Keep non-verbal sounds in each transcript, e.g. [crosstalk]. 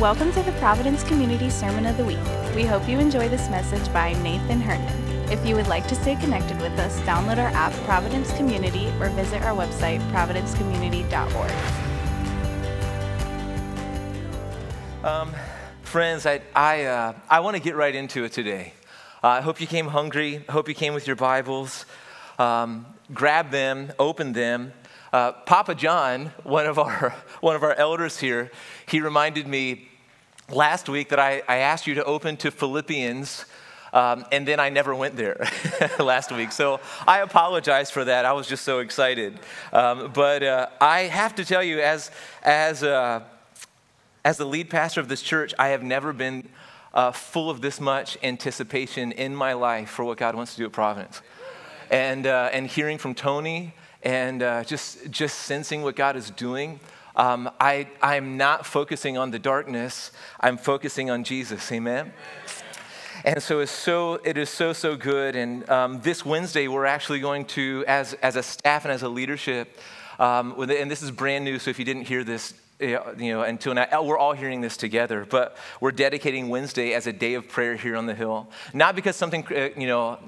Welcome to the Providence Community Sermon of the Week. We hope you enjoy this message by Nathan Herndon. If you would like to stay connected with us, download our app, Providence Community, or visit our website, providencecommunity.org. Um, friends, I, I, uh, I want to get right into it today. Uh, I hope you came hungry. I hope you came with your Bibles. Um, grab them, open them. Uh, Papa John, one of, our, [laughs] one of our elders here, he reminded me last week that I, I asked you to open to Philippians. Um, and then I never went there [laughs] last week. So I apologize for that. I was just so excited. Um, but uh, I have to tell you, as, as, uh, as the lead pastor of this church, I have never been uh, full of this much anticipation in my life for what God wants to do at Providence. And, uh, and hearing from Tony and uh, just, just sensing what God is doing. Um, I, I'm not focusing on the darkness, I'm focusing on Jesus. Amen? And so it's so it is so so good. And um, this Wednesday we're actually going to, as as a staff and as a leadership, um, and this is brand new. So if you didn't hear this, you know, until now, we're all hearing this together. But we're dedicating Wednesday as a day of prayer here on the hill, not because something uh, you know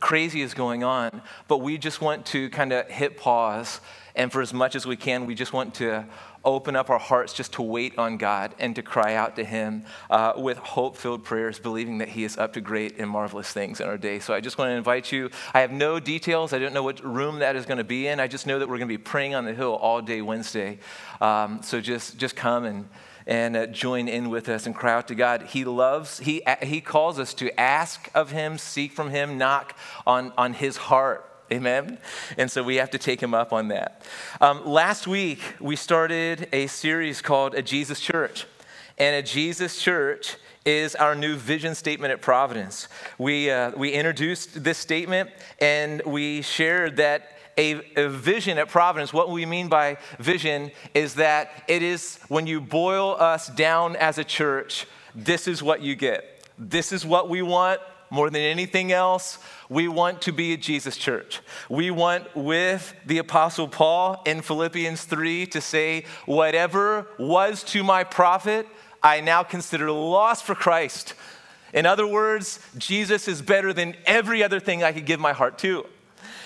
crazy is going on, but we just want to kind of hit pause. And for as much as we can, we just want to open up our hearts just to wait on God and to cry out to Him uh, with hope filled prayers, believing that He is up to great and marvelous things in our day. So I just want to invite you. I have no details. I don't know what room that is going to be in. I just know that we're going to be praying on the hill all day Wednesday. Um, so just, just come and and uh, join in with us and cry out to God. He loves, he, he calls us to ask of Him, seek from Him, knock on, on His heart. Amen? And so we have to take him up on that. Um, last week, we started a series called A Jesus Church. And a Jesus Church is our new vision statement at Providence. We, uh, we introduced this statement and we shared that a, a, vision at Providence, what we mean by vision is that it is when you boil us down as a church, this is what you get. This is what we want more than anything else. We want to be a Jesus church. We want, with the Apostle Paul in Philippians 3, to say, whatever was to my profit, I now consider loss for Christ. In other words, Jesus is better than every other thing I could give my heart to.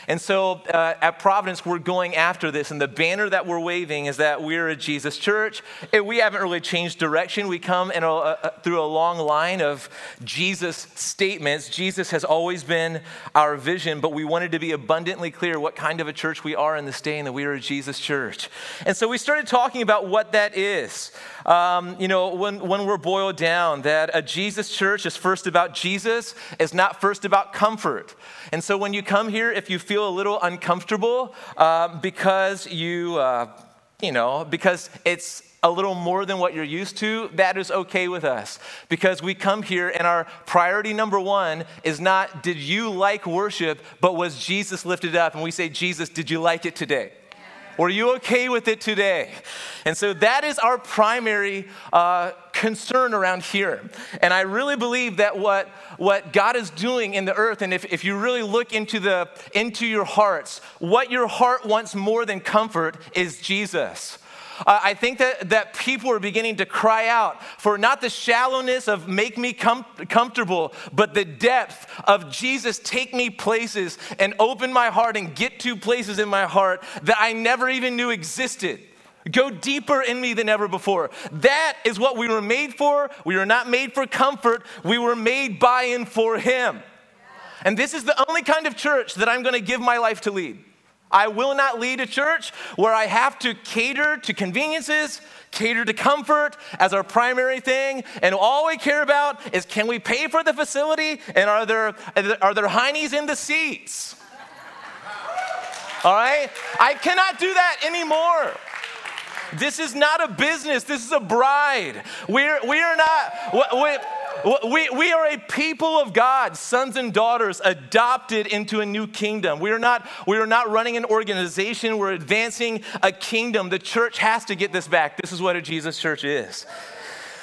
And so uh, at Providence, we're going after this. And the banner that we're waving is that we're a Jesus church. we haven't really changed direction. We come in a, a, through a long line of Jesus statements. Jesus has always been our vision, but we wanted to be abundantly clear what kind of a church we are in this day and that we are a Jesus church. And so we started talking about what that is. Um, you know, when, when we're boiled down, that a Jesus church is first about Jesus, is not first about comfort. And so when you come here, if you feel a little uncomfortable uh, because you, uh, you know, because it's a little more than what you're used to, that is okay with us. Because we come here and our priority number one is not, did you like worship, but was Jesus lifted up? And we say, Jesus, did you like it today? Were you okay with it today? And so that is our primary uh, concern around here. And I really believe that what, what God is doing in the earth, and if, if you really look into, the, into your hearts, what your heart wants more than comfort is Jesus. Uh, I think that, that people are beginning to cry out for not the shallowness of make me com- comfortable, but the depth of Jesus, take me places and open my heart and get to places in my heart that I never even knew existed. Go deeper in me than ever before. That is what we were made for. We were not made for comfort, we were made by and for Him. And this is the only kind of church that I'm going to give my life to lead. I will not lead a church where I have to cater to conveniences, cater to comfort as our primary thing, and all we care about is can we pay for the facility and are there, are there heinies in the seats? All right? I cannot do that anymore. This is not a business, this is a bride. We're, we are not. We, we, we are a people of God, sons and daughters adopted into a new kingdom. We are, not, we are not running an organization, we're advancing a kingdom. The church has to get this back. This is what a Jesus church is.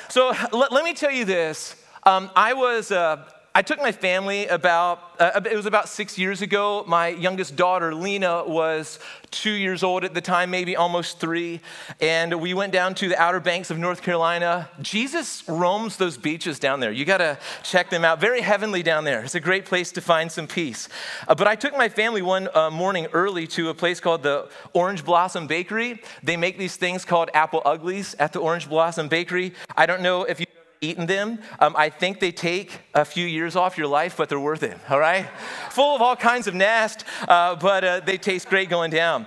So let, let me tell you this. Um, I was. Uh, I took my family about, uh, it was about six years ago. My youngest daughter, Lena, was two years old at the time, maybe almost three. And we went down to the Outer Banks of North Carolina. Jesus roams those beaches down there. You got to check them out. Very heavenly down there. It's a great place to find some peace. Uh, but I took my family one uh, morning early to a place called the Orange Blossom Bakery. They make these things called apple uglies at the Orange Blossom Bakery. I don't know if you eaten them. Um, I think they take a few years off your life, but they're worth it, all right? Full of all kinds of nast, uh, but uh, they taste great going down.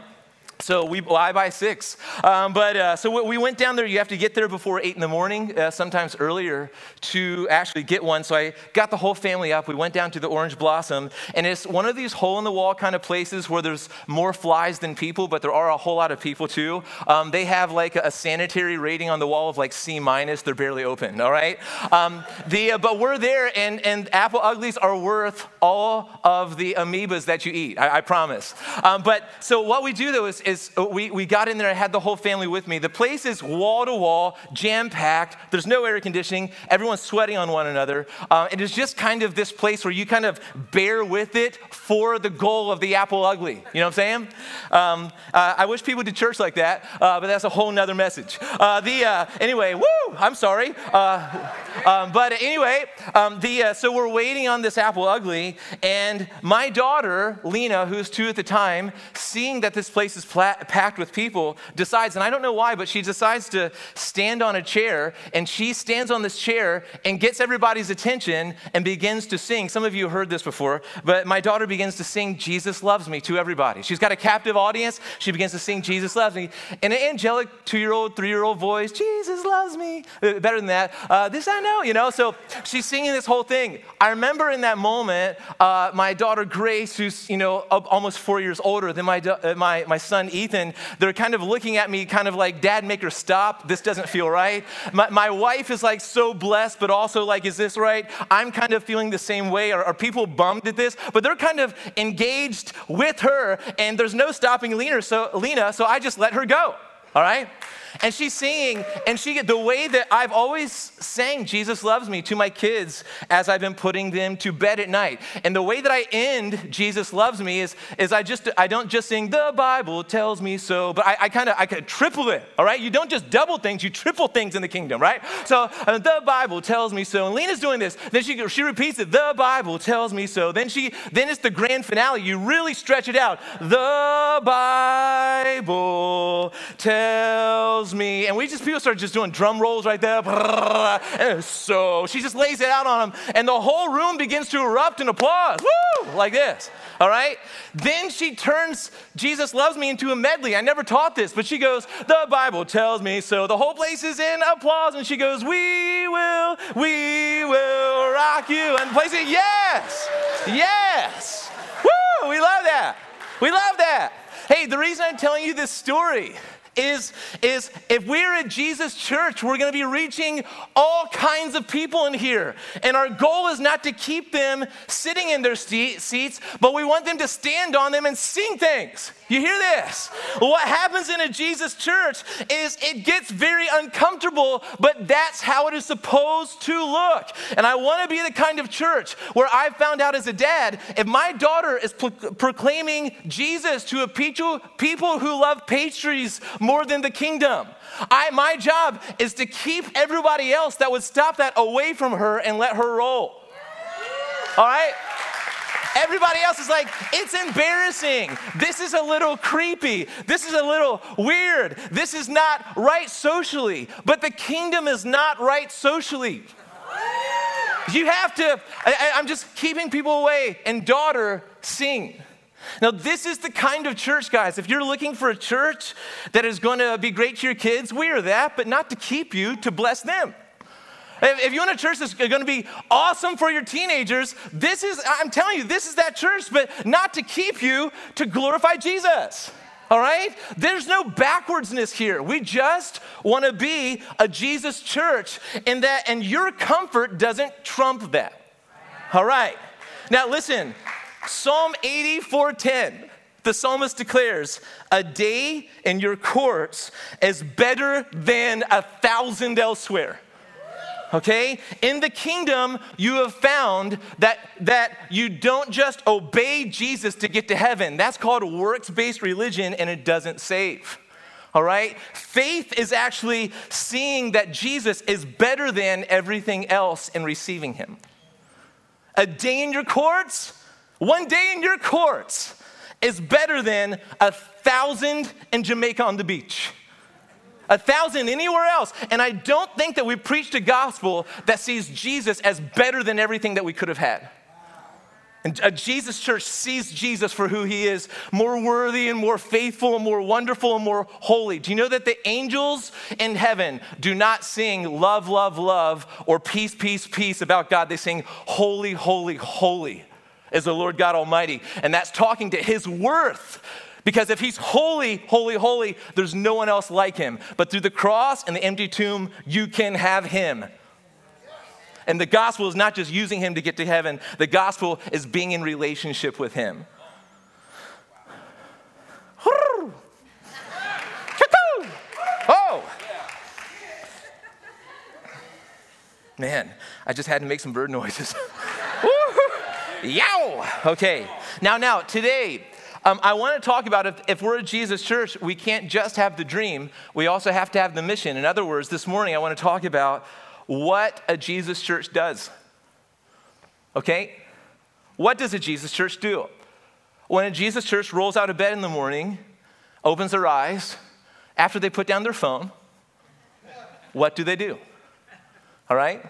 So we well, I buy six. Um, but uh, so we went down there. You have to get there before eight in the morning, uh, sometimes earlier, to actually get one. So I got the whole family up. We went down to the Orange Blossom, and it's one of these hole in the wall kind of places where there's more flies than people, but there are a whole lot of people too. Um, they have like a sanitary rating on the wall of like C minus. They're barely open. All right. Um, the uh, but we're there, and and apple uglies are worth all of the amoebas that you eat. I, I promise. Um, but so what we do though is is uh, we, we got in there, I had the whole family with me. The place is wall to wall, jam packed. There's no air conditioning. Everyone's sweating on one another. Uh, it is just kind of this place where you kind of bear with it for the goal of the apple ugly. You know what I'm saying? Um, uh, I wish people did church like that, uh, but that's a whole nother message. Uh, the, uh, anyway, woo, I'm sorry. Um, but anyway, um, the, so we're waiting on this apple ugly, and my daughter, Lena, who's two at the time, seeing that this place is packed with people, decides, and I don't know why, but she decides to stand on a chair, and she stands on this chair and gets everybody's attention and begins to sing. Some of you heard this before, but my daughter begins to sing Jesus Loves Me to everybody. She's got a captive audience. She begins to sing Jesus Loves Me in an angelic two year old, three year old voice Jesus loves me. Uh, better than that. Uh, this I know, you know. So she's singing this whole thing. I remember in that moment, uh, my daughter Grace, who's, you know, almost four years older than my, uh, my, my son son Ethan, they're kind of looking at me, kind of like, Dad, make her stop. This doesn't feel right. My, my wife is like so blessed, but also like, is this right? I'm kind of feeling the same way. Are, are people bummed at this? But they're kind of engaged with her, and there's no stopping Lena, so, Lena, so I just let her go. All right? And she's singing, and she the way that I've always sang Jesus loves me to my kids as I've been putting them to bed at night. And the way that I end Jesus loves me is, is I just I don't just sing the Bible tells me so, but I, I kind of I could triple it. All right, you don't just double things, you triple things in the kingdom, right? So uh, the Bible tells me so. And Lena's doing this. Then she she repeats it. The Bible tells me so. Then she then it's the grand finale. You really stretch it out. The Bible tells me, and we just, people start just doing drum rolls right there. And so she just lays it out on him, and the whole room begins to erupt in applause. Woo! Like this. All right? Then she turns Jesus Loves Me into a medley. I never taught this, but she goes, The Bible tells me so. The whole place is in applause, and she goes, We will, we will rock you. And the place is, Yes, yes. Woo! We love that. We love that. Hey, the reason I'm telling you this story is, is if we're at Jesus Church, we're going to be reaching all kinds of people in here. And our goal is not to keep them sitting in their seats, but we want them to stand on them and sing things. You hear this? What happens in a Jesus church is it gets very uncomfortable, but that's how it is supposed to look. And I want to be the kind of church where I found out as a dad, if my daughter is pro- proclaiming Jesus to a people, people who love pastries more than the kingdom, I, my job is to keep everybody else that would stop that away from her and let her roll. All right? Everybody else is like, it's embarrassing. This is a little creepy. This is a little weird. This is not right socially. But the kingdom is not right socially. You have to, I, am just keeping people away. And daughter, sing. Now, this is the kind of church, guys. If you're looking for a church that is going to be great to your kids, we are that, but not to keep you, to bless them. If you want a church that's going to be awesome for your teenagers, this is, I'm telling you, this is that church, but not to keep you to glorify Jesus. All right? There's no backwardsness here. We just want to be a Jesus church and that and your comfort doesn't trump that. All right. Now listen, Psalm 84:10. The psalmist declares, "A day in your courts is better than a thousand elsewhere." Okay? In the kingdom, you have found that, that you don't just obey Jesus to get to heaven. That's called works based religion and it doesn't save. All right? Faith is actually seeing that Jesus is better than everything else and receiving him. A day in your courts, one day in your courts is better than a thousand in Jamaica on the beach a thousand anywhere else. And I don't think that we preached a gospel that sees Jesus as better than everything that we could have had. And a Jesus church sees Jesus for who he is, more worthy and more faithful and more wonderful and more holy. Do you know that the angels in heaven do not sing love, love, love or peace, peace, peace about God? They sing holy, holy, holy is the Lord God Almighty. And that's talking to his worth because if he's holy, holy, holy, there's no one else like him. But through the cross and the empty tomb, you can have him. And the gospel is not just using him to get to heaven, the gospel is being in relationship with him. Oh! Man, I just had to make some bird [laughs] noises. Yow! Okay. Now, now, today, um, I want to talk about if, if we're a Jesus church, we can't just have the dream, we also have to have the mission. In other words, this morning I want to talk about what a Jesus church does. Okay? What does a Jesus church do? When a Jesus church rolls out of bed in the morning, opens their eyes, after they put down their phone, what do they do? All right?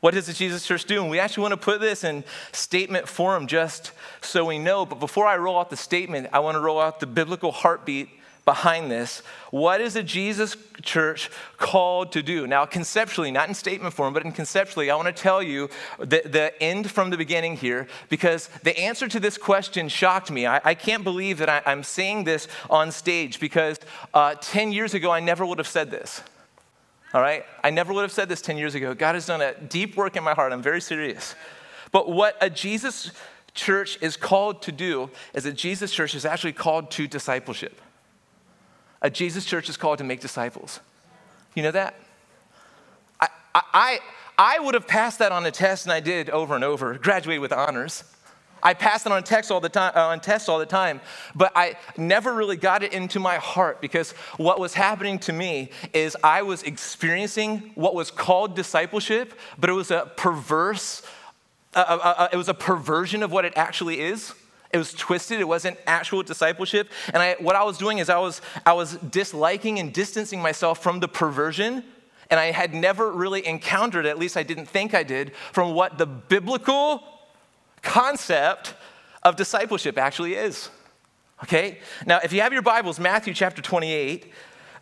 What does the Jesus Church do? And we actually want to put this in statement form just so we know. But before I roll out the statement, I want to roll out the biblical heartbeat behind this. What is a Jesus church called to do? Now, conceptually, not in statement form, but in conceptually, I want to tell you the, the end from the beginning here because the answer to this question shocked me. I, I can't believe that I, am saying this on stage because uh, 10 years ago, I never would have said this. All right? I never would have said this 10 years ago. God has done a deep work in my heart. I'm very serious. But what a Jesus church is called to do is a Jesus church is actually called to discipleship. A Jesus church is called to make disciples. You know that? I, I, I would have passed that on a test, and I did over and over, graduated with honors. I passed it on text all the time, uh, on tests all the time, but I never really got it into my heart because what was happening to me is I was experiencing what was called discipleship, but it was a perverse, uh, uh, uh, it was a perversion of what it actually is. It was twisted. It wasn't actual discipleship. And I, what I was doing is I was, I was disliking and distancing myself from the perversion. And I had never really encountered, at least I didn't think I did, from what the biblical concept of discipleship actually is. Okay? Now, if you have your Bibles, Matthew chapter 28,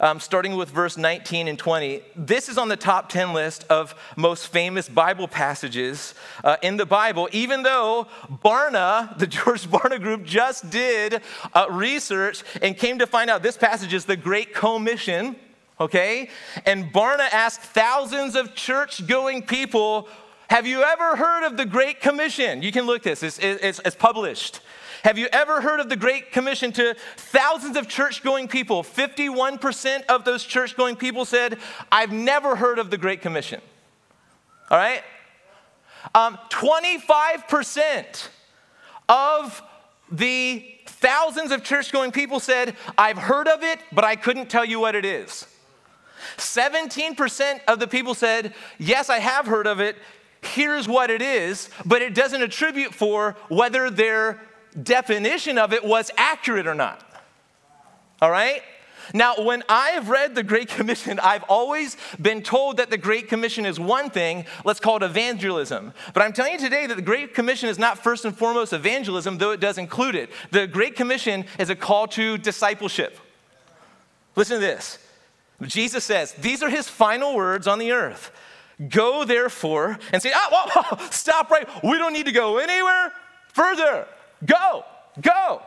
um, starting with verse 19 and 20, this is on the top 10 list of most famous Bible passages uh, in the Bible, even though Barna, [laughs] the George Barna Group, just did uh, research and came to find out this passage is the Great Commission. Okay? And Barna asked thousands of church going people have you ever heard of the Great Commission? You can look this, it's, it's, it's published. Have you ever heard of the Great Commission to thousands of church going people? 51% of those church going people said, I've never heard of the Great Commission. All right? Um, 25% of the thousands of church going people said, I've heard of it, but I couldn't tell you what it is. 17% of the people said, Yes, I have heard of it here's what it is, but it doesn't attribute for whether their definition of it was accurate or not. All right? Now, when I have read the Great [laughs] Commission, I've always been told that the Great Commission is one thing, let's call it evangelism. But I'm telling you today that the Great Commission is not first and foremost evangelism, though it does include it. The Great Commission is a call to discipleship. Listen to this. Jesus says, these are his final words on the earth. Go therefore and say, ah, whoa, whoa, stop right. We don't need to go anywhere further. Go, go,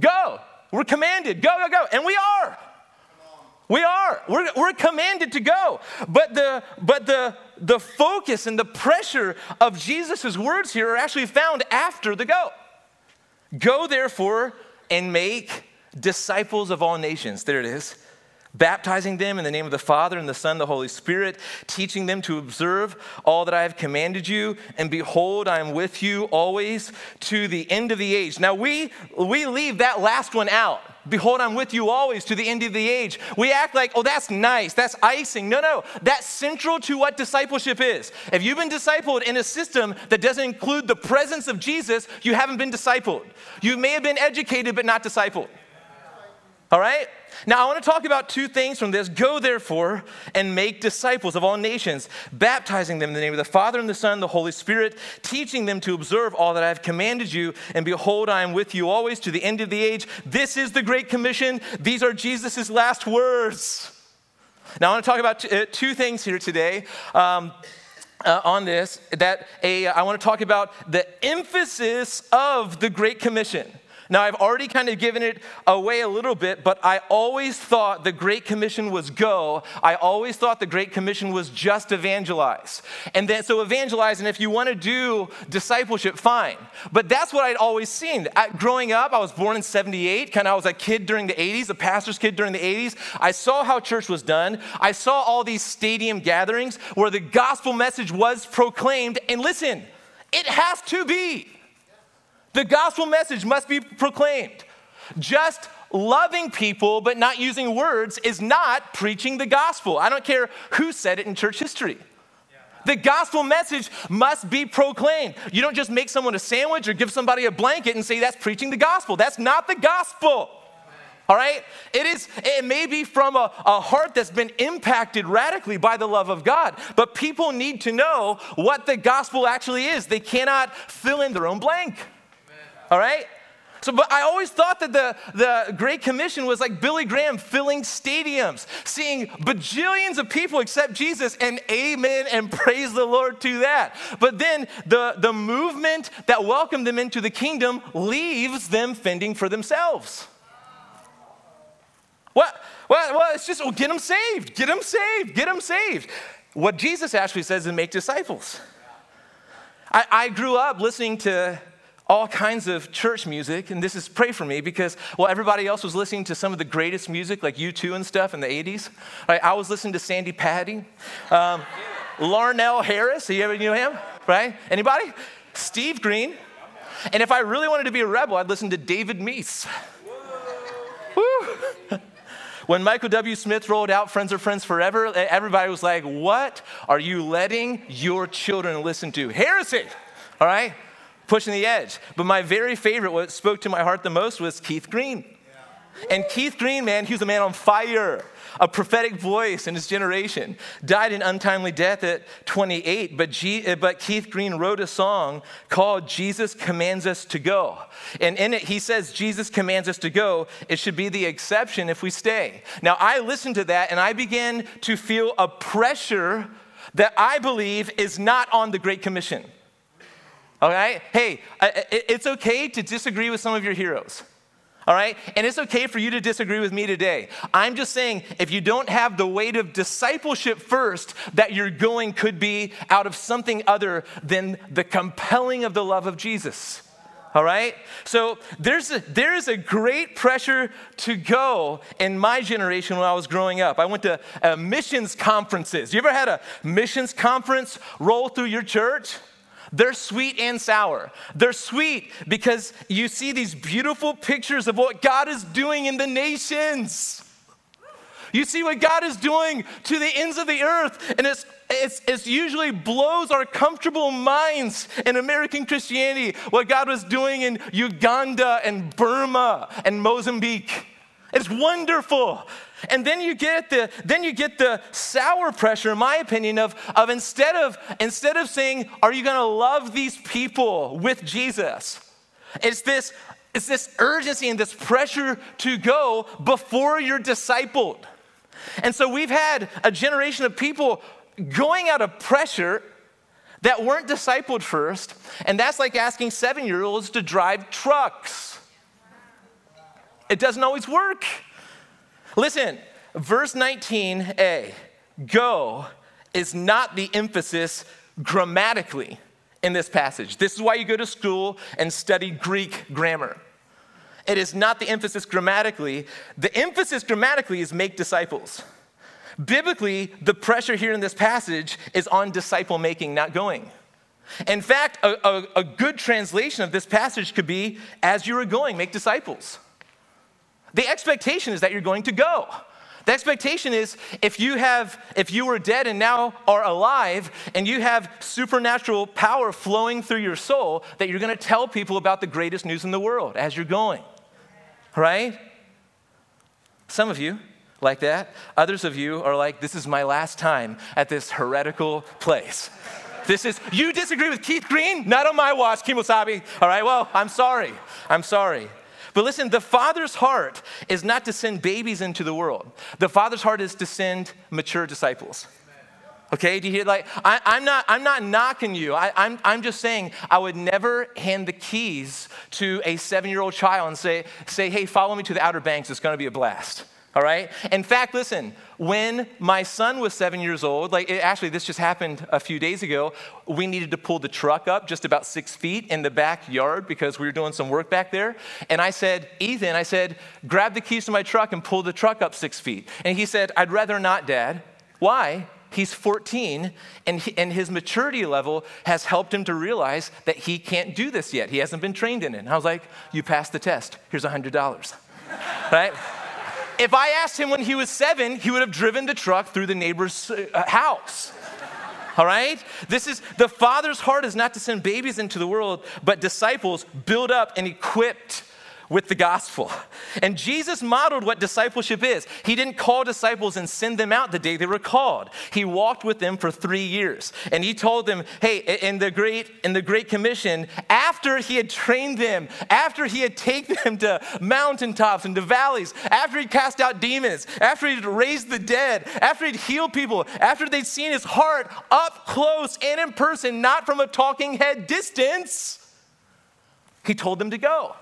go. We're commanded. Go, go, go. And we are. We are. We're, we're commanded to go. But the but the the focus and the pressure of Jesus' words here are actually found after the go. Go therefore and make disciples of all nations. There it is baptizing them in the name of the Father and the Son and the Holy Spirit, teaching them to observe all that I have commanded you. And behold, I am with you always to the end of the age. Now, we, we leave that last one out. Behold, I'm with you always to the end of the age. We act like, oh, that's nice, that's icing. No, no, that's central to what discipleship is. If you've been discipled in a system that doesn't include the presence of Jesus, you haven't been discipled. You may have been educated, but not discipled. All right? Now, I want to talk about two things from this. Go, therefore, and make disciples of all nations, baptizing them in the name of the Father and the Son and the Holy Spirit, teaching them to observe all that I have commanded you. And behold, I am with you always to the end of the age. This is the Great Commission. These are Jesus' last words. Now, I want to talk about uh, two things here today. Um, uh, on this, that a, I want to talk about the emphasis of the Great Commission. Now, I've already kind of given it away a little bit, but I always thought the Great Commission was go. I always thought the Great Commission was just evangelize. And then, so evangelize, and if you want to do discipleship, fine. But that's what I'd always seen. At, growing up, I was born in 78, kind of, I was a kid during the 80s, a pastor's kid during the 80s. I saw how church was done. I saw all these stadium gatherings where the gospel message was proclaimed. And listen, it has to be. The gospel message must be proclaimed. Just loving people but not using words is not preaching the gospel. I don't care who said it in church history. The gospel message must be proclaimed. You don't just make someone a sandwich or give somebody a blanket and say that's preaching the gospel. That's not the gospel. All right? It is, it may be from a, a heart that's been impacted radically by the love of God, but people need to know what the gospel actually is. They cannot fill in their own blank. All right? So, but I always thought that the, the Great Commission was like Billy Graham filling stadiums, seeing bajillions of people accept Jesus and amen and [laughs] praise the Lord to that. But then the, the movement that welcomed them into the kingdom leaves them fending for themselves. What? Well, well, it's just get them saved, get them saved, get them saved. What Jesus actually says is make disciples. I, I grew up listening to all kinds of church music, and this is pray for me because well, everybody else was listening to some of the greatest music, like U2 and stuff in the 80s. Right? I was listening to Sandi Patty, um, Larnell Harris. You ever knew him? Right? Anybody? Steve Green. And if I really wanted to be a rebel, I'd listen to David Meece. [laughs] When Michael W. Smith rolled out Friends Are Friends Forever, everybody was like, What are you letting your children listen to? Heresy! All right? Pushing the edge. But my very favorite, what spoke to my heart the most, was Keith Green. And Keith Green, man, he was a man on fire, a prophetic voice in his generation. Died an untimely death at 28, but, G, eh, but Keith Green wrote a song called Jesus Commands Us to Go. And in it, he says, Jesus commands us to go. It should be the exception if we stay. Now, I listened to that and I began to feel a pressure that I believe is not on the Great Commission. All right? Hey, it's okay to disagree with some of your heroes. All right? And it's okay for you to disagree with me today. I'm just saying, if you don't have the weight of discipleship first, that you're going could be out of something other than the compelling of the love of Jesus. All right? So there's a, there is a great pressure to go in my generation when I was growing up. I went to uh, missions conferences. You ever had a missions conference roll through your church? They're sweet and sour. They're sweet because you see these beautiful pictures of what God is doing in the nations. You see what God is doing to the ends of the earth, and it's, it's, it's usually blows our comfortable minds in American Christianity what God was doing in Uganda and Burma and Mozambique. It's wonderful. And then you get the then you get the sour pressure, in my opinion, of, of instead of instead of saying, Are you gonna love these people with Jesus? It's this, it's this urgency and this pressure to go before you're discipled. And so we've had a generation of people going out of pressure that weren't discipled first, and that's like asking seven year olds to drive trucks. It doesn't always work. Listen, verse 19a, go is not the emphasis grammatically in this passage. This is why you go to school and study Greek grammar. It is not the emphasis grammatically. The emphasis grammatically is make disciples. Biblically, the pressure here in this passage is on disciple making, not going. In fact, a, a, a, good translation of this passage could be as you are going, make disciples. The expectation is that you're going to go. The expectation is if you have if you were dead and now are alive and you have supernatural power flowing through your soul that you're going to tell people about the greatest news in the world as you're going. Right? Some of you like that. Others of you are like this is my last time at this heretical place. This is, you disagree with Keith Green? Not on my watch, Kimosabi. All right, well, I'm sorry. I'm sorry. But listen, the Father's heart is not to send babies into the world. The Father's heart is to send mature disciples. Okay, do you hear? Like, I, am not, I'm not knocking you. I, I'm, I'm just saying I would never hand the keys to a seven-year-old child and say, say, hey, follow me to the Outer Banks. It's going to be a blast all right? In fact, listen, when my son was seven years old, like it, actually, this just happened a few days ago, we needed to pull the truck up just about six feet in the backyard because we were doing some work back there. And I said, Ethan, I said, grab the keys to my truck and pull the truck up six feet. And he said, I'd rather not, Dad. Why? He's 14, and, he, and his maturity level has helped him to realize that he can't do this yet. He hasn't been trained in it. And I was like, You passed the test. Here's $100. [laughs] right? If I asked him when he was seven, he would have driven the truck through the neighbor's uh, house. All right? This is the Father's heart is not to send babies into the world, but disciples built up and equipped with the gospel. And Jesus modeled what discipleship is. He didn't call disciples and send them out the day they were called. He walked with them for 3 years. And he told them, "Hey, in the great in the great commission, after he had trained them, after he had taken [laughs] them to mountaintops and to valleys, after he cast out demons, after he'd raised the dead, after he'd healed people, after they'd seen his heart up close and in person, not from a talking head distance, he told them to go.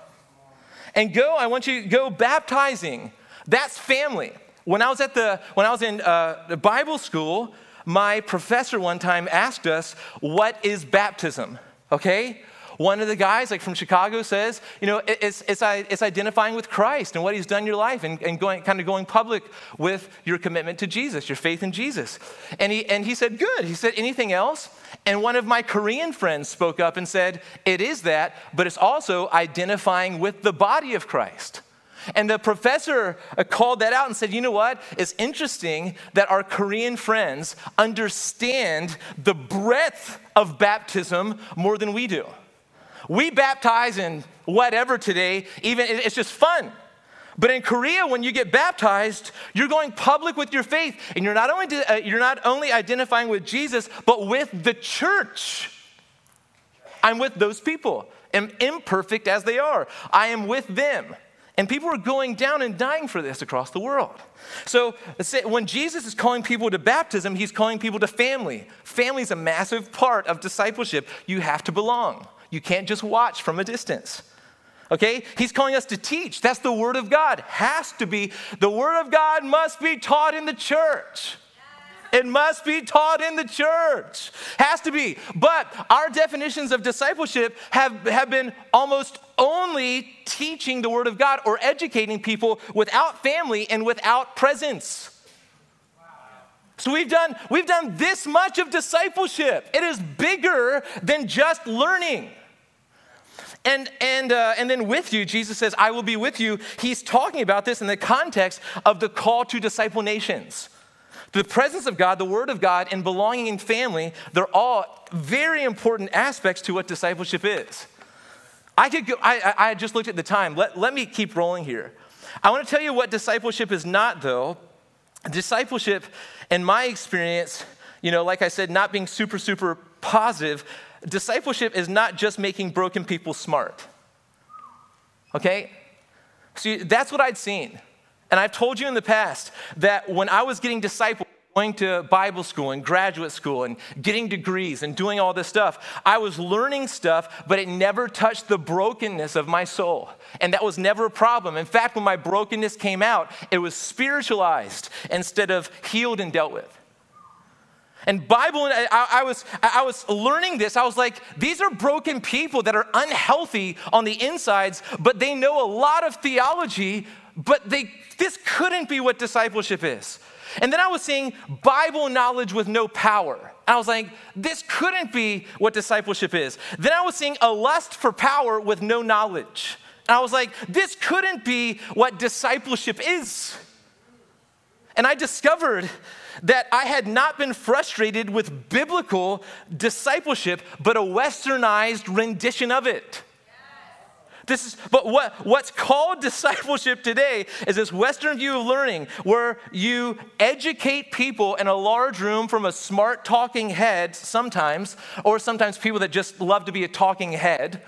And go, I want you to go baptizing. That's family. When I was at the, when I was in uh, Bible school, my professor one time asked us, What is baptism? Okay? One of the guys, like from Chicago, says, you know, it's, it's, it's identifying with Christ and what he's done in your life and, and going, kind of going public with your commitment to Jesus, your faith in Jesus. And he, and he said, good. He said, anything else? And one of my Korean friends spoke up and said, It is that, but it's also identifying with the body of Christ. And the professor uh, called that out and said, You know what? It's interesting that our Korean friends understand the breadth of baptism more than we do. We baptize in whatever today, even it's just fun. But in Korea, when you get baptized, you're going public with your faith, and you're not only, uh, you're not only identifying with Jesus, but with the church. I'm with those people, and imperfect as they are. I am with them. And people are going down and dying for this across the world. So when Jesus is calling people to baptism, he's calling people to family. Family is a massive part of discipleship. You have to belong. You can't just watch from a distance. Okay? He's calling us to teach. That's the Word of God. Has to be. The Word of God must be taught in the church. It must be taught in the church. Has to be. But our definitions of discipleship have, have been almost only teaching the Word of God or educating people without family and without presence. So we've done, we've done this much of discipleship. It is bigger than just learning. And, and, uh, and then with you, Jesus says, I will be with you. He's talking about this in the context of the call to disciple nations. The presence of God, the Word of God, and belonging in family, they're all very important aspects to what discipleship is. I, could go, I, I just looked at the time. Let, let me keep rolling here. I want to tell you what discipleship is not, though. Discipleship, in my experience, you know, like I said, not being super, super positive, discipleship is not just making broken people smart. Okay? See, that's what I'd seen. And I've told you in the past that when I was getting discipled, going to Bible school and graduate school and getting degrees and doing all this stuff, I was learning stuff, but it never touched the brokenness of my soul. And that was never a problem. In fact, when my brokenness came out, it was spiritualized instead of healed and dealt with. And Bible, I, I, was, I was learning this. I was like, these are broken people that are unhealthy on the insides, but they know a lot of theology, but they, this couldn't be what discipleship is. And then I was seeing Bible knowledge with no power. And I was like, this couldn't be what discipleship is. Then I was seeing a lust for power with no knowledge. And I was like, this couldn't be what discipleship is. And I discovered that I had not been frustrated with biblical discipleship, but a westernized rendition of it. This is, but what, what's called discipleship today is this Western view of learning where you educate people in a large room from a smart talking head sometimes, or sometimes people that just love to be a talking head,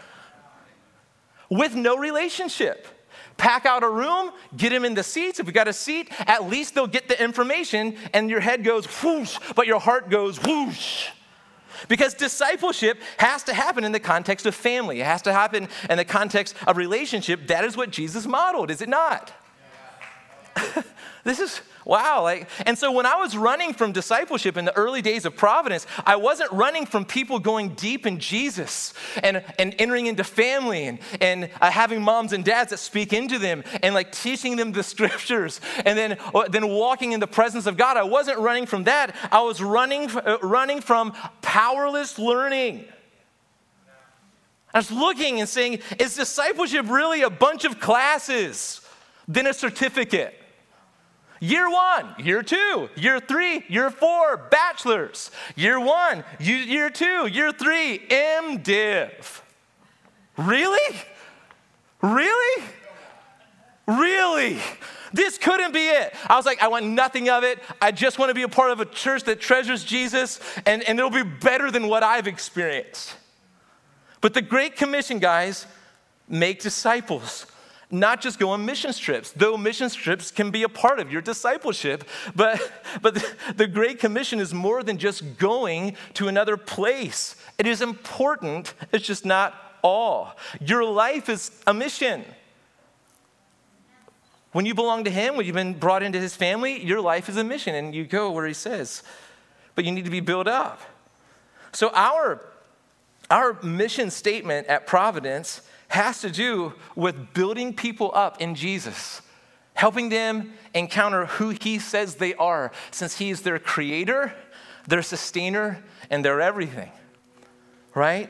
with no relationship. Pack out a room, get them in the seats. If you got a seat, at least they'll get the information, and your head goes whoosh, but your heart goes whoosh. Because discipleship has to happen in the context of family. It has to happen in the context of relationship. That is what Jesus modeled, is it not? [laughs] this is wow like and so when i was running from discipleship in the early days of providence i wasn't running from people going deep in jesus and, and entering into family and, and uh, having moms and dads that speak into them and like teaching them the [laughs] scriptures and then, uh, then walking in the presence of god. I wasn't running from that. I was running, uh, running from powerless learning. I was looking and saying, is discipleship really a bunch of classes, then a certificate? Year one, year two, year three, year four, bachelor's. Year one, year two, year three, MDiv. Really? Really? Really? This couldn't be it. I was like, I want nothing of it. I just want to be a part of a church that treasures Jesus, and, and it'll be better than what I've experienced. But the Great Commission, guys, make disciples not just go on mission trips, though mission trips can be a part of your discipleship. But, but the, the Great Commission is more than just going to another place. It is important, it's just not all. Your life is a mission. When you belong to Him, when you've been brought into His family, your life is a mission, and you go where He says. But you need to be built up. So, our, our mission statement at Providence has to do with building people up in Jesus, helping them encounter who He says they are, since He is their creator, their sustainer, and their everything. Right?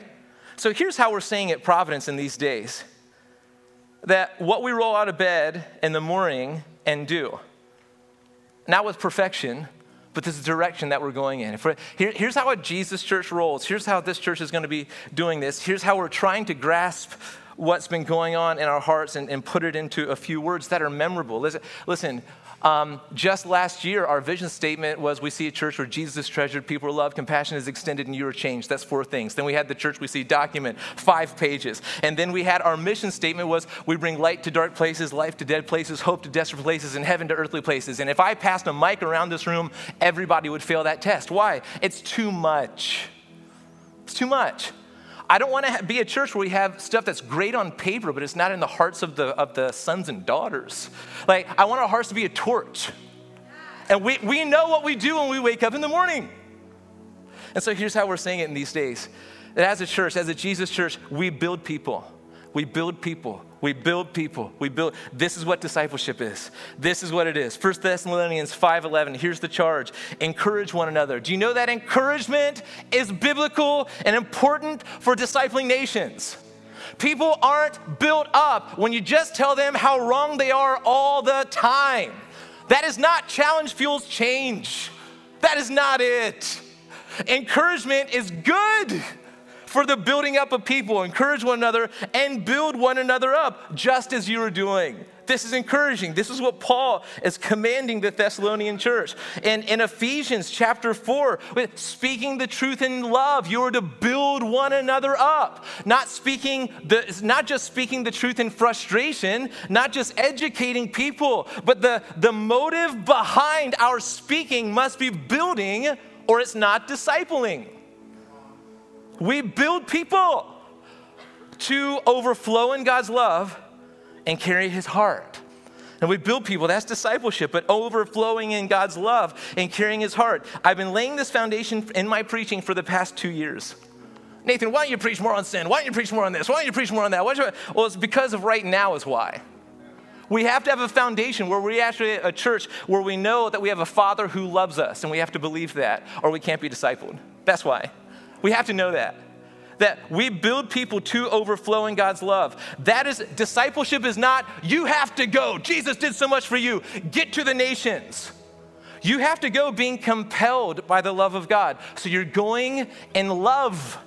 So here's how we're saying at Providence in these days that what we roll out of bed in the morning and do, not with perfection, but this direction that we're going in. We're, here, here's how a Jesus church rolls. Here's how this church is going to be doing this. Here's how we're trying to grasp what's been going on in our hearts and, and put it into a few words that are memorable. Listen, listen um, just last year, our vision statement was we see a church where Jesus is treasured, people are loved, compassion is extended, and you are changed. That's four things. Then we had the church we see document, five pages. And then we had our mission statement was we bring light to dark places, life to dead places, hope to desperate places, and heaven to earthly places. And if I passed a mic around this room, everybody would fail that test. Why? It's too much. It's too much. I don't want to be a church where we have stuff that's great on paper, but it's not in the hearts of the, of the sons and daughters. Like, I want our hearts to be a torch. And we, we know what we do when we wake up in the morning. And so here's how we're saying it in these days that as a church, as a Jesus church, we build people. We build people. We build people. We build. This is what discipleship is. This is what it is. 1 Thessalonians 5:11. Here's the charge. Encourage one another. Do you know that encouragement is biblical and important for discipling nations? People aren't built up when you just tell them how wrong they are all the time. That is not challenge fuels change. That is not it. Encouragement is good for the building up of people. Encourage one another and build one another up, just as you are doing. This is encouraging. This is what Paul is commanding the Thessalonian church. And in Ephesians chapter 4, with speaking the truth in love, you are to build one another up. Not speaking the not just speaking the truth in frustration, not just educating people, but the, the motive behind our speaking must be building or it's not discipling. We build people to overflow in God's love and carry his heart. And we build people, that's discipleship, but overflowing in God's love and carrying his heart. I've been laying this foundation in my preaching for the past two years. Nathan, why don't you preach more on sin? Why don't you preach more on this? Why don't you preach more on that? Well, it's because of right now, is why. We have to have a foundation where we actually a church where we know that we have a father who loves us, and we have to believe that, or we can't be discipled. That's why. We have to know that that we build people to overflow in God's love. That is, discipleship is not, you have to go. Jesus did so much for you. Get to the nations. You have to go being compelled by the love of God. So you're going in love,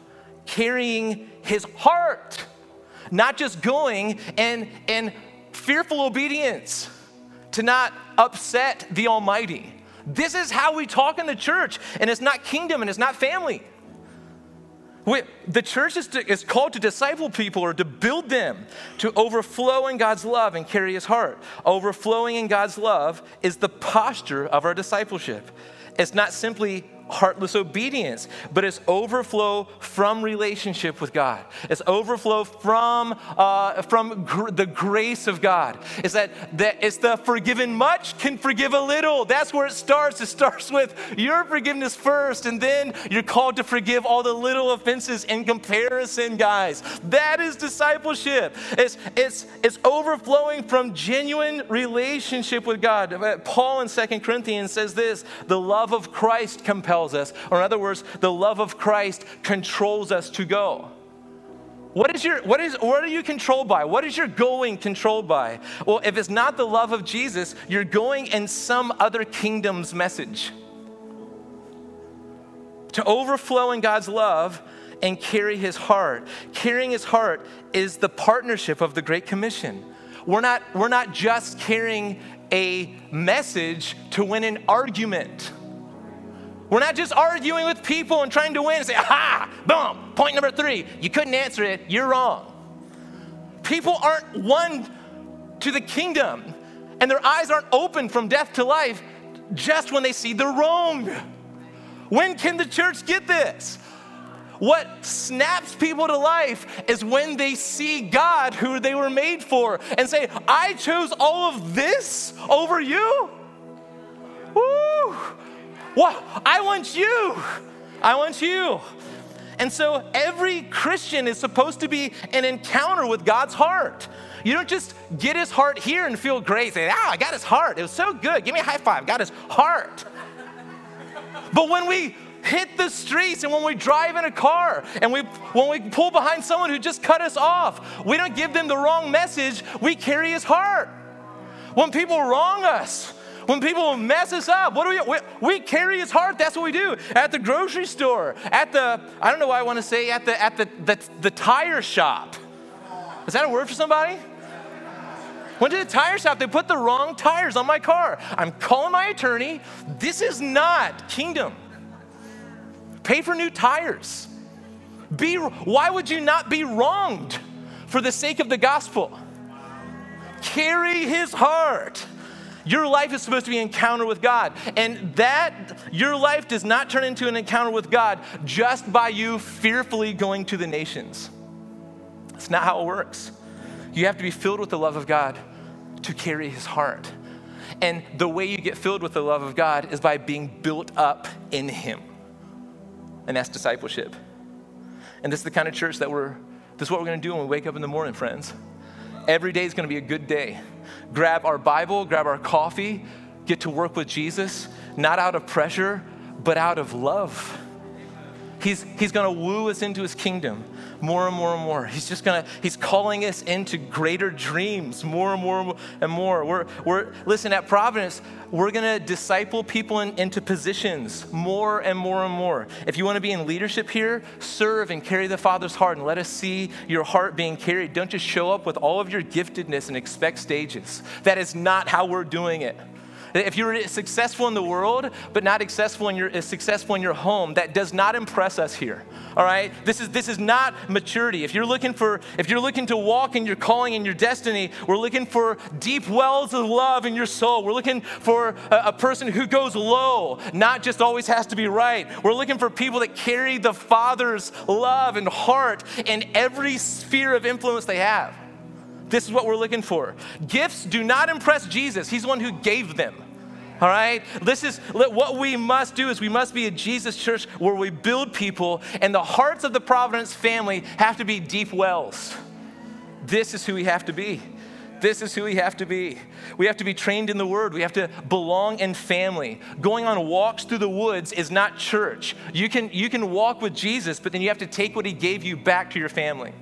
carrying his heart, not just going in, in fearful obedience to not upset the Almighty. This is how we talk in the church, and it's not kingdom and it's not family. We, the church is, to, is called to disciple people or to build them to overflow in God's love and carry his heart. Overflowing in God's love is the posture of our discipleship. It's not simply heartless obedience, but it's overflow from relationship with God. It's overflow from, uh, from gr- the grace of God. It's that, that it's the forgiven much can forgive a little. That's where it starts. It starts with your forgiveness first, and then you're called to forgive all the little offenses in comparison, guys. That is discipleship. It's, it's, it's overflowing from genuine relationship with God. Paul in Second Corinthians says this the love of Christ compels compels us, or in other words, the love of Christ controls us to go. What is your what is what are you controlled by? What is your going controlled by? Well, if it's not the love of Jesus, you're going in some other kingdom's message. To overflow in God's love and carry his heart. Carrying his heart is the partnership of the Great Commission. We're not, we're not just carrying a message to win an argument. We're not just arguing with people and trying to win and say, aha, boom, point number three, you couldn't answer it, you're wrong. People aren't won to the kingdom and their eyes aren't open from death to life just when they see the wrong. When can the church get this? What snaps people to life is when they see God, who they were made for, and say, I chose all of this over you. Woo! What? I want you. I want you. And so every Christian is supposed to be an encounter with God's heart. You don't just get his heart here and feel great. Say, ah, I got his heart. It was so good. Give me a high five. Got his heart. but when we hit the streets and when we drive in a car and we when we pull behind someone who just cut us off, we don't give them the wrong message. We carry his heart. When people wrong us, when people mess us up, what do we, we, we carry his heart. That's what we do. At the grocery store, at the, I don't know why I want to say, at the, at the, the, the tire shop. Is that a word for somebody? Went to the tire shop, they put the wrong tires on my car. I'm calling my attorney. This is not kingdom. Pay for new tires. Be, why would you not be wronged for the sake of the gospel? Carry his heart. Your life is supposed to be an encounter with God. And that, your life does not turn into an encounter with God just by you fearfully going to the nations. It's not how it works. You have to be filled with the love of God to carry his heart. And the way you get filled with the love of God is by being built up in him. And that's discipleship. And this is the kind of church that we're, this is what we're going to do when we wake up in the morning, friends. Every day is going to be a good day grab our Bible, grab our coffee, get to work with Jesus, not out of pressure, but out of love. He's, he's gonna woo us into his kingdom more and more and more. He's just gonna, he's calling us into greater dreams more and more and more. We're, we're listen, at Providence, we're gonna disciple people in, into positions more and more and more. If you wanna be in leadership here, serve and carry the Father's heart and let us see your heart being carried. Don't just show up with all of your giftedness and expect stages. That is not how we're doing it. If you're successful in the world, but not successful in your, successful in your home, that does not impress us here. All right? This is, this is not maturity. If you're looking for, if you're looking to walk in your calling and your destiny, we're looking for deep wells of love in your soul. We're looking for a, a person who goes low, not just always has to be right. We're looking for people that carry the Father's love and heart in every sphere of influence they have. This is what we're looking for. Gifts do not impress Jesus, He's the one who gave them. All right? This is what we must do is we must be a Jesus church where we build people and the hearts of the Providence family have to be deep wells. This is who we have to be. This is who we have to be. We have to be trained in the Word. We have to belong in family. Going on walks through the woods is not church. You can, you can walk with Jesus, but then you have to take what He gave you back to your family.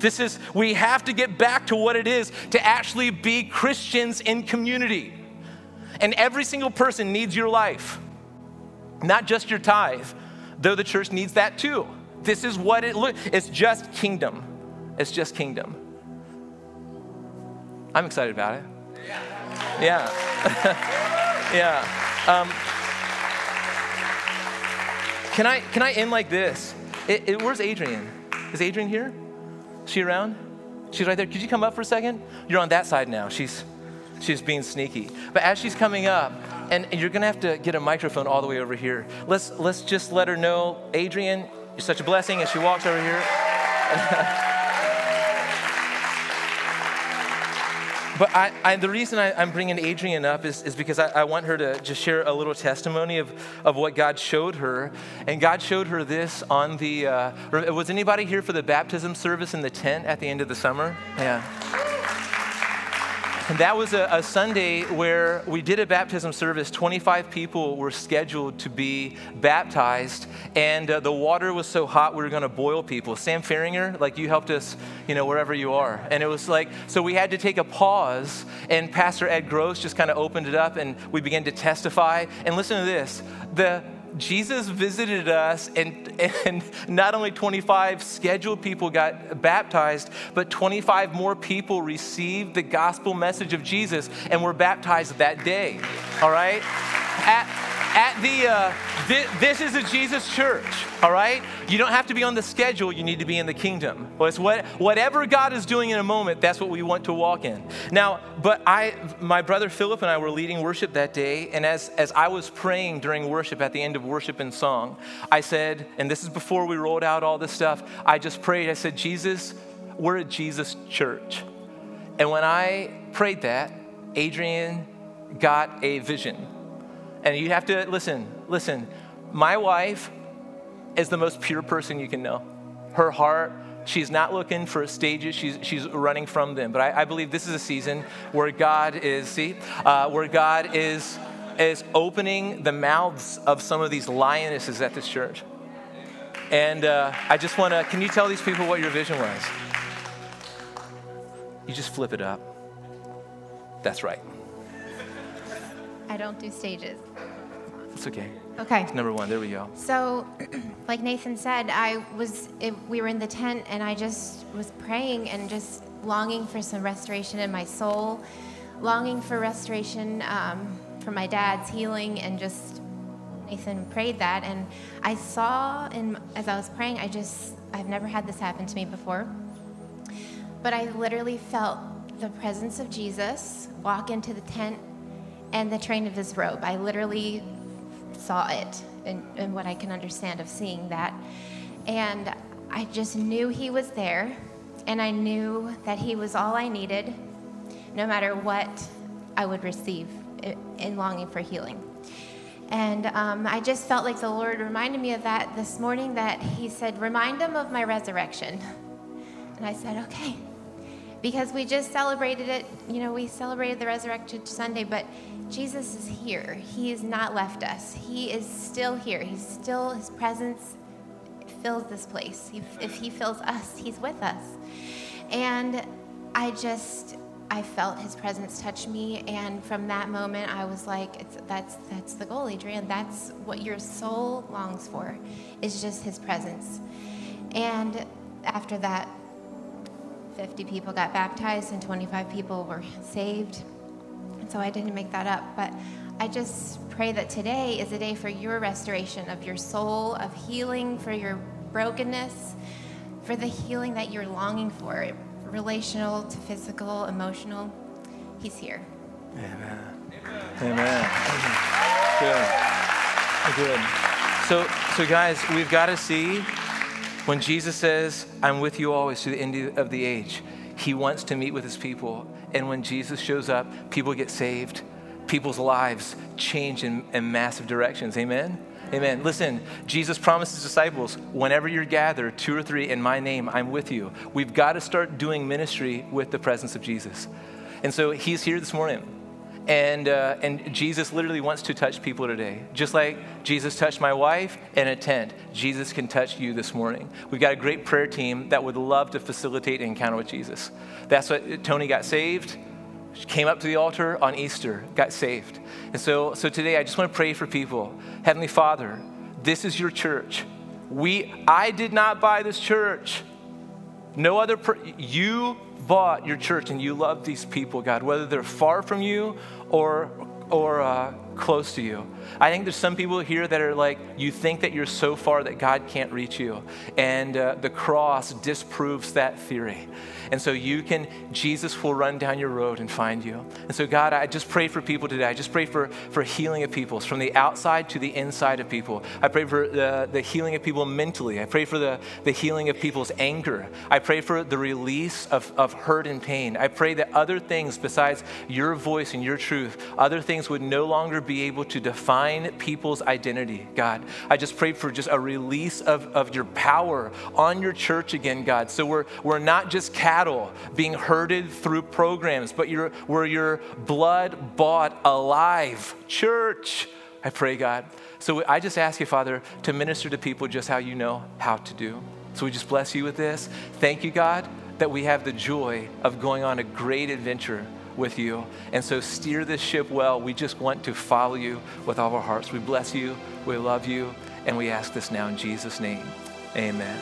This is, we have to get back to what it is to actually be Christians in community. And every single person needs your life, not just your tithe, though the church needs that too. This is what it looks. It's just kingdom. It's just kingdom. I'm excited about it. Yeah. [laughs] yeah. Um, can I can I end like this? It, it, where's Adrian? Is Adrian here? She around? She's right there. Could you come up for a second? You're on that side now. She's she's being sneaky. But as she's coming up, and you're gonna have to get a microphone all the way over here. Let's let's just let her know, Adrian, you're such a blessing as she walks over here. [laughs] But I, I, the reason I, am bringing Adrian up is, is because I, I, want her to just share a little testimony of, of what God showed her. And God showed her this on the. Uh, was anybody here for the baptism service in the tent at the end of the summer? Yeah. And that was a, a, Sunday where we did a baptism service. 25 people were scheduled to be baptized, and uh, the water was so hot we were going to boil people. Sam Ferringer, like you helped us, you know, wherever you are. And it was like, so we had to take a pause, and Pastor Ed Gross just kind of opened it up, and we began to testify. And listen to this the Jesus visited us, and, and not only 25 scheduled people got baptized, but 25 more people received the gospel message of Jesus and were baptized that day. All right? At, at the, uh, th- this is a Jesus church, all right? You don't have to be on the schedule, you need to be in the kingdom. Well, it's what, whatever God is doing in a moment, that's what we want to walk in. Now, but I, my brother Philip and I were leading worship that day, and as, as I was praying during worship, at the end of worship and song, I said, and this is before we rolled out all this stuff, I just prayed, I said, Jesus, we're a Jesus church. And when I prayed that, Adrian got a vision and you have to listen, listen. My wife is the most pure person you can know. Her heart, she's not looking for stages, she's, she's running from them. But I, I believe this is a season where God is, see, uh, where God is, is opening the mouths of some of these lionesses at this church. And uh, I just want to, can you tell these people what your vision was? You just flip it up. That's right. I don't do stages. It's okay. Okay. It's number one. There we go. So, [clears throat] like Nathan said, I was. It, we were in the tent, and I just was praying and just longing for some restoration in my soul, longing for restoration um, for my dad's healing, and just Nathan prayed that, and I saw, and as I was praying, I just I've never had this happen to me before, but I literally felt the presence of Jesus walk into the tent and the train of his robe. I literally saw it and, and what I can understand of seeing that. And I just knew he was there, and I knew that he was all I needed, no matter what I would receive in longing for healing. And um, I just felt like the Lord reminded me of that this morning that He said, Remind them of my resurrection. And I said, Okay. Because we just celebrated it, you know, we celebrated the resurrection Sunday, but Jesus is here. He has not left us. He is still here. He's still, his presence fills this place. If he fills us, he's with us. And I just, I felt his presence touch me. And from that moment, I was like, that's, that's the goal, Adrian. That's what your soul longs for, is just his presence. And after that, 50 people got baptized and 25 people were saved so I didn't make that up. But I just pray that today is a day for your restoration of your soul, of healing for your brokenness, for the healing that you're longing for, relational to physical, emotional. He's here. Amen. Amen. Good. Good. So, so guys, we've got to see when Jesus says, I'm with you always to the end of the age He wants to meet with his people. And when Jesus shows up, people get saved. People's lives change in, in massive directions. Amen? Amen. Listen, Jesus promised his disciples, whenever you're gathered, two or three in my name, I'm with you. We've got to start doing ministry with the presence of Jesus. And so he's here this morning. And, uh, and Jesus literally wants to touch people today. Just like Jesus touched my wife in a tent, Jesus can touch you this morning. We've got a great prayer team that would love to facilitate an encounter with Jesus. That's what Tony got saved. She came up to the altar on Easter, got saved. And so, so today I just want to pray for people. Heavenly Father, this is your church. We, I did not buy this church. No other, per, you bought your church and you love these people, God, whether they're far from you or, or uh, close to you. I think there's some people here that are like, you think that you're so far that God can't reach you. And uh, the cross disproves that theory. And so you can, Jesus will run down your road and find you. And so, God, I just pray for people today. I just pray for, for healing of people from the outside to the inside of people. I pray for the, the healing of people mentally. I pray for the, the healing of people's anger. I pray for the release of, of hurt and pain. I pray that other things besides your voice and your truth, other things would no longer be able to define people's identity, God. I just pray for just a release of, of your power on your church again, God. So we're, we're not just cattle being herded through programs, but you're, we're your blood bought alive church. I pray, God. So I just ask you, Father, to minister to people just how you know how to do. So we just bless you with this. Thank you, God, that we have the joy of going on a great adventure with you. And so steer this ship well. We just want to follow you with all our hearts. We bless you, we love you, and we ask this now in Jesus' name. Amen.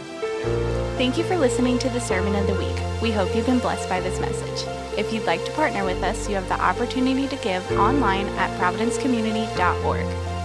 Thank you for listening to the Sermon of the Week. We hope you've been blessed by this message. If you'd like to partner with us, you have the opportunity to give online at providencecommunity.org.